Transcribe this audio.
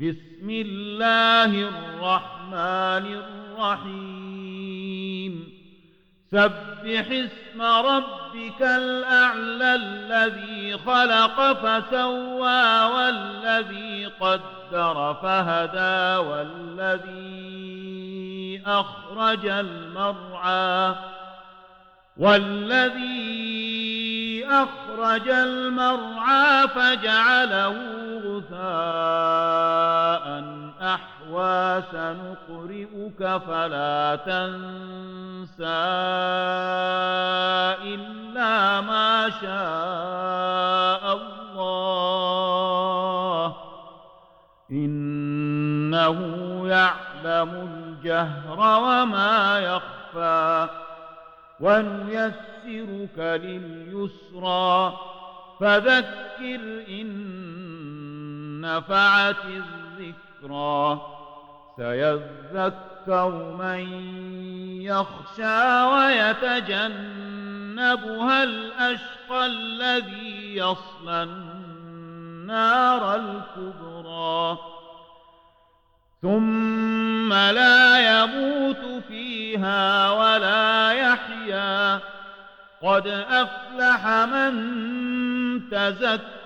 بسم الله الرحمن الرحيم. سبح اسم ربك الأعلى الذي خلق فسوى والذي قدر فهدى والذي أخرج المرعى والذي أخرج المرعى فجعله غثاء أحوى سنقرئك فلا تنسى إلا ما شاء الله. إنه يعلم الجهر وما يخفى ونيسرك لليسرى. فذكر إن نفعت الذكرى سيذكر من يخشى ويتجنبها الأشقى الذي يصلى النار الكبرى. ثم لا يموت فيها ولا يحيا. قد أفلح من تزكى